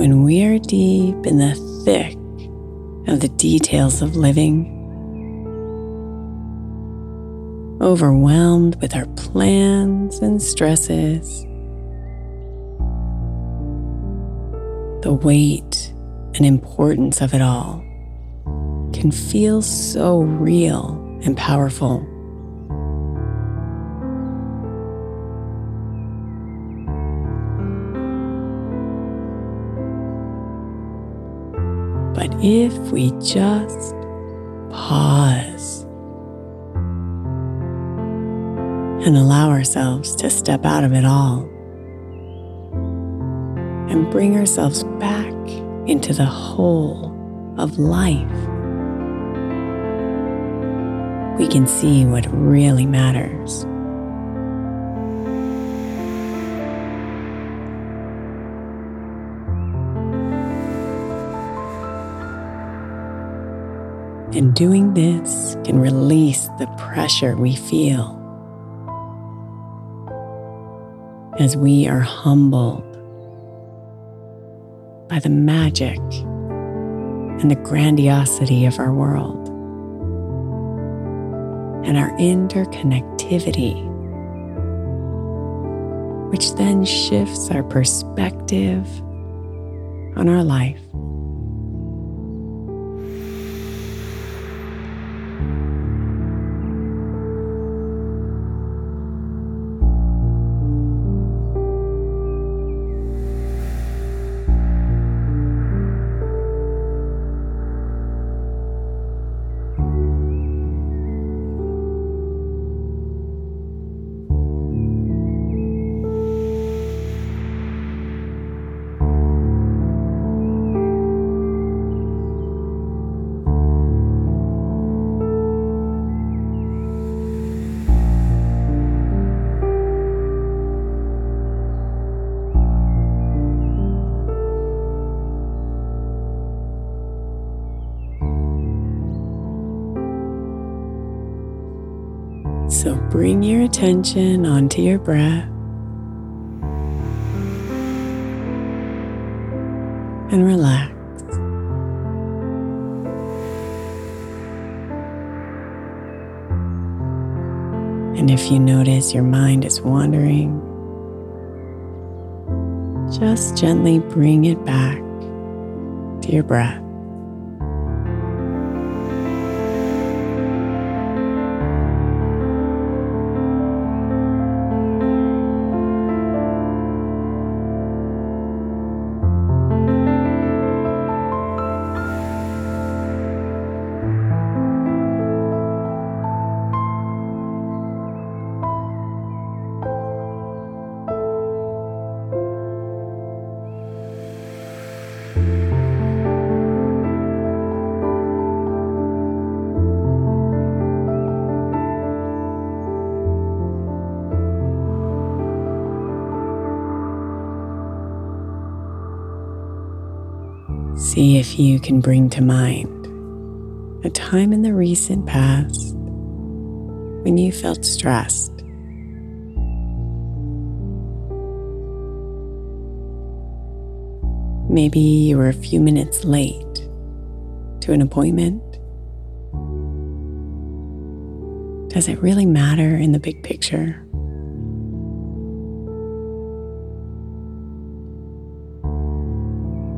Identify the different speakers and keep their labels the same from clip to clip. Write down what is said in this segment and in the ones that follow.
Speaker 1: When we are deep in the thick of the details of living, overwhelmed with our plans and stresses, the weight and importance of it all can feel so real and powerful. But if we just pause and allow ourselves to step out of it all and bring ourselves back into the whole of life, we can see what really matters. And doing this can release the pressure we feel as we are humbled by the magic and the grandiosity of our world and our interconnectivity, which then shifts our perspective on our life. So bring your attention onto your breath and relax. And if you notice your mind is wandering, just gently bring it back to your breath. See if you can bring to mind a time in the recent past
Speaker 2: when you felt stressed. Maybe you were a few minutes late to an appointment. Does it really matter in the big picture?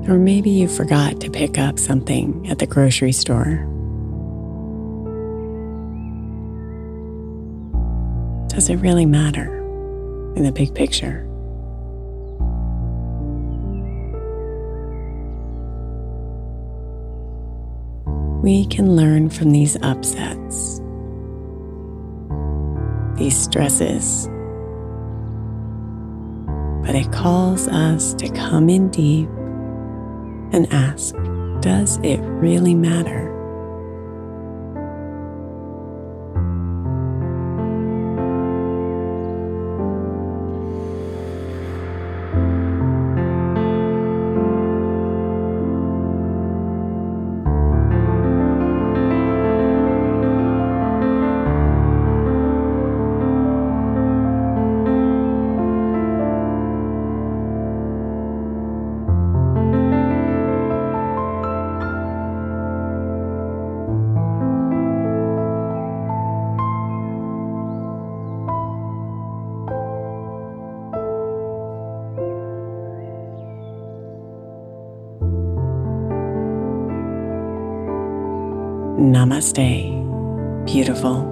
Speaker 2: Or maybe you forgot to pick up something at the grocery store. Does it really matter in the big picture? We can learn from these upsets, these stresses, but it calls us to come in deep and ask Does it really matter? Namaste, beautiful.